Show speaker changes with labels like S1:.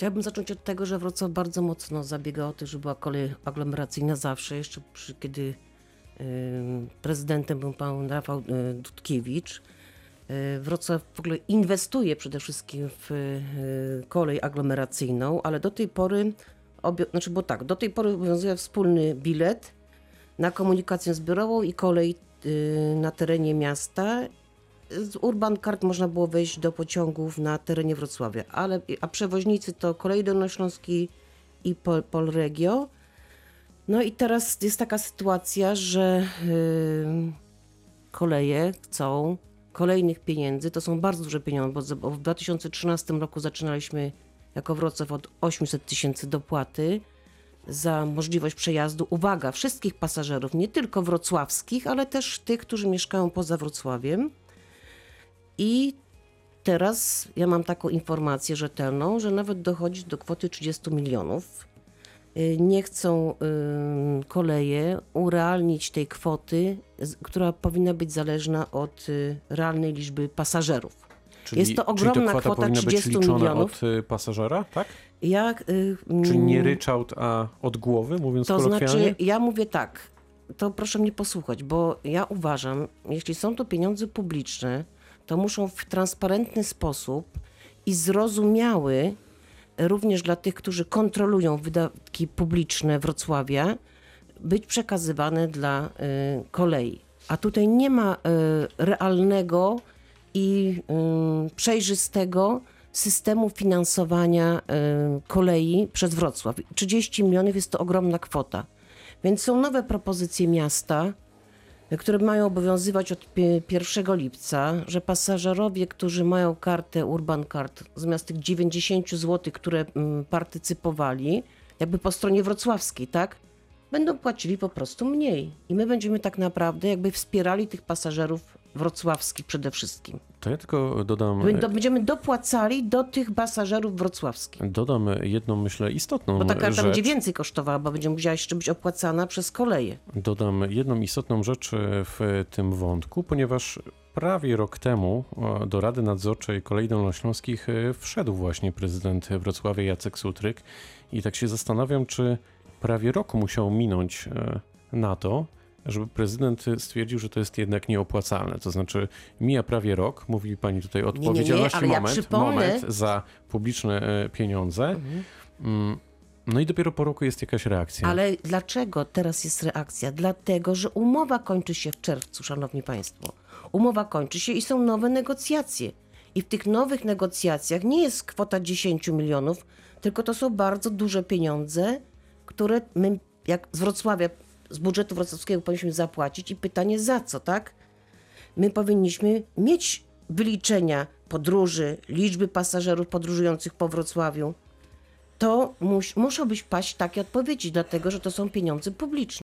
S1: Chciałabym zacząć od tego, że Wrocław bardzo mocno zabiega o to, żeby była kolej aglomeracyjna zawsze, jeszcze przy, kiedy y, prezydentem był pan Rafał y, Dudkiewicz. Y, Wrocław w ogóle inwestuje przede wszystkim w y, kolej aglomeracyjną, ale do tej pory, obie, znaczy bo tak, do tej pory obowiązuje wspólny bilet na komunikację zbiorową i kolej na terenie miasta. Z Urban Card można było wejść do pociągów na terenie Wrocławia, ale, a przewoźnicy to Kolej Dolnośląski i Pol, Polregio. No i teraz jest taka sytuacja, że y, koleje chcą kolejnych pieniędzy. To są bardzo duże pieniądze, bo w 2013 roku zaczynaliśmy jako Wrocław od 800 tysięcy dopłaty za możliwość przejazdu, uwaga, wszystkich pasażerów, nie tylko wrocławskich, ale też tych, którzy mieszkają poza Wrocławiem. I teraz ja mam taką informację rzetelną, że nawet dochodzi do kwoty 30 milionów. Y, Nie chcą koleje urealnić tej kwoty, która powinna być zależna od y, realnej liczby pasażerów. Jest to ogromna
S2: czyli kwota
S1: kwota
S2: powinna
S1: 30
S2: być liczona
S1: milionów.
S2: od y, pasażera, tak?
S1: Ja, y,
S2: Czyli nie
S1: mm,
S2: ryczałt, a od głowy, mówiąc
S1: To
S2: kolokwialnie?
S1: znaczy, ja mówię tak, to proszę mnie posłuchać, bo ja uważam, jeśli są to pieniądze publiczne, to muszą w transparentny sposób i zrozumiały również dla tych, którzy kontrolują wydatki publiczne Wrocławia, być przekazywane dla y, kolei. A tutaj nie ma y, realnego i przejrzystego systemu finansowania kolei przez Wrocław. 30 milionów jest to ogromna kwota. Więc są nowe propozycje miasta, które mają obowiązywać od pi- 1 lipca, że pasażerowie, którzy mają kartę Urban Card, zamiast tych 90 zł, które mm, partycypowali, jakby po stronie wrocławskiej, tak? Będą płacili po prostu mniej. I my będziemy tak naprawdę jakby wspierali tych pasażerów wrocławskich przede wszystkim.
S2: To ja tylko dodam,
S1: Będą- Będziemy dopłacali do tych pasażerów wrocławskich.
S2: dodam jedną, myślę, istotną
S1: Bo ta karta
S2: rzecz.
S1: będzie więcej kosztowała, bo będzie musiała jeszcze być opłacana przez koleje.
S2: Dodam jedną istotną rzecz e, w tym wątku, ponieważ prawie rok temu e, do Rady Nadzorczej Kolei Dolnośląskich e, wszedł właśnie prezydent Wrocławia Jacek Sutryk i tak się zastanawiam, czy prawie rok musiał minąć e, na to, żeby prezydent stwierdził, że to jest jednak nieopłacalne. To znaczy mija prawie rok, mówi pani tutaj odpowiedzialność,
S1: ale ja
S2: moment,
S1: przypomnę-
S2: moment za publiczne e, pieniądze. Mm, No i dopiero po roku jest jakaś reakcja.
S1: Ale dlaczego teraz jest reakcja? Dlatego, że umowa kończy się w czerwcu, szanowni państwo. Umowa kończy się i są nowe negocjacje. I w tych nowych negocjacjach nie jest kwota 10 milionów, tylko to są bardzo duże pieniądze, które my, jak z Wrocławia, z budżetu wrocławskiego powinniśmy zapłacić. I pytanie za co, tak? My powinniśmy mieć wyliczenia podróży, liczby pasażerów podróżujących po Wrocławiu. To mus, muszą być paść takie odpowiedzi, dlatego że to są pieniądze publiczne.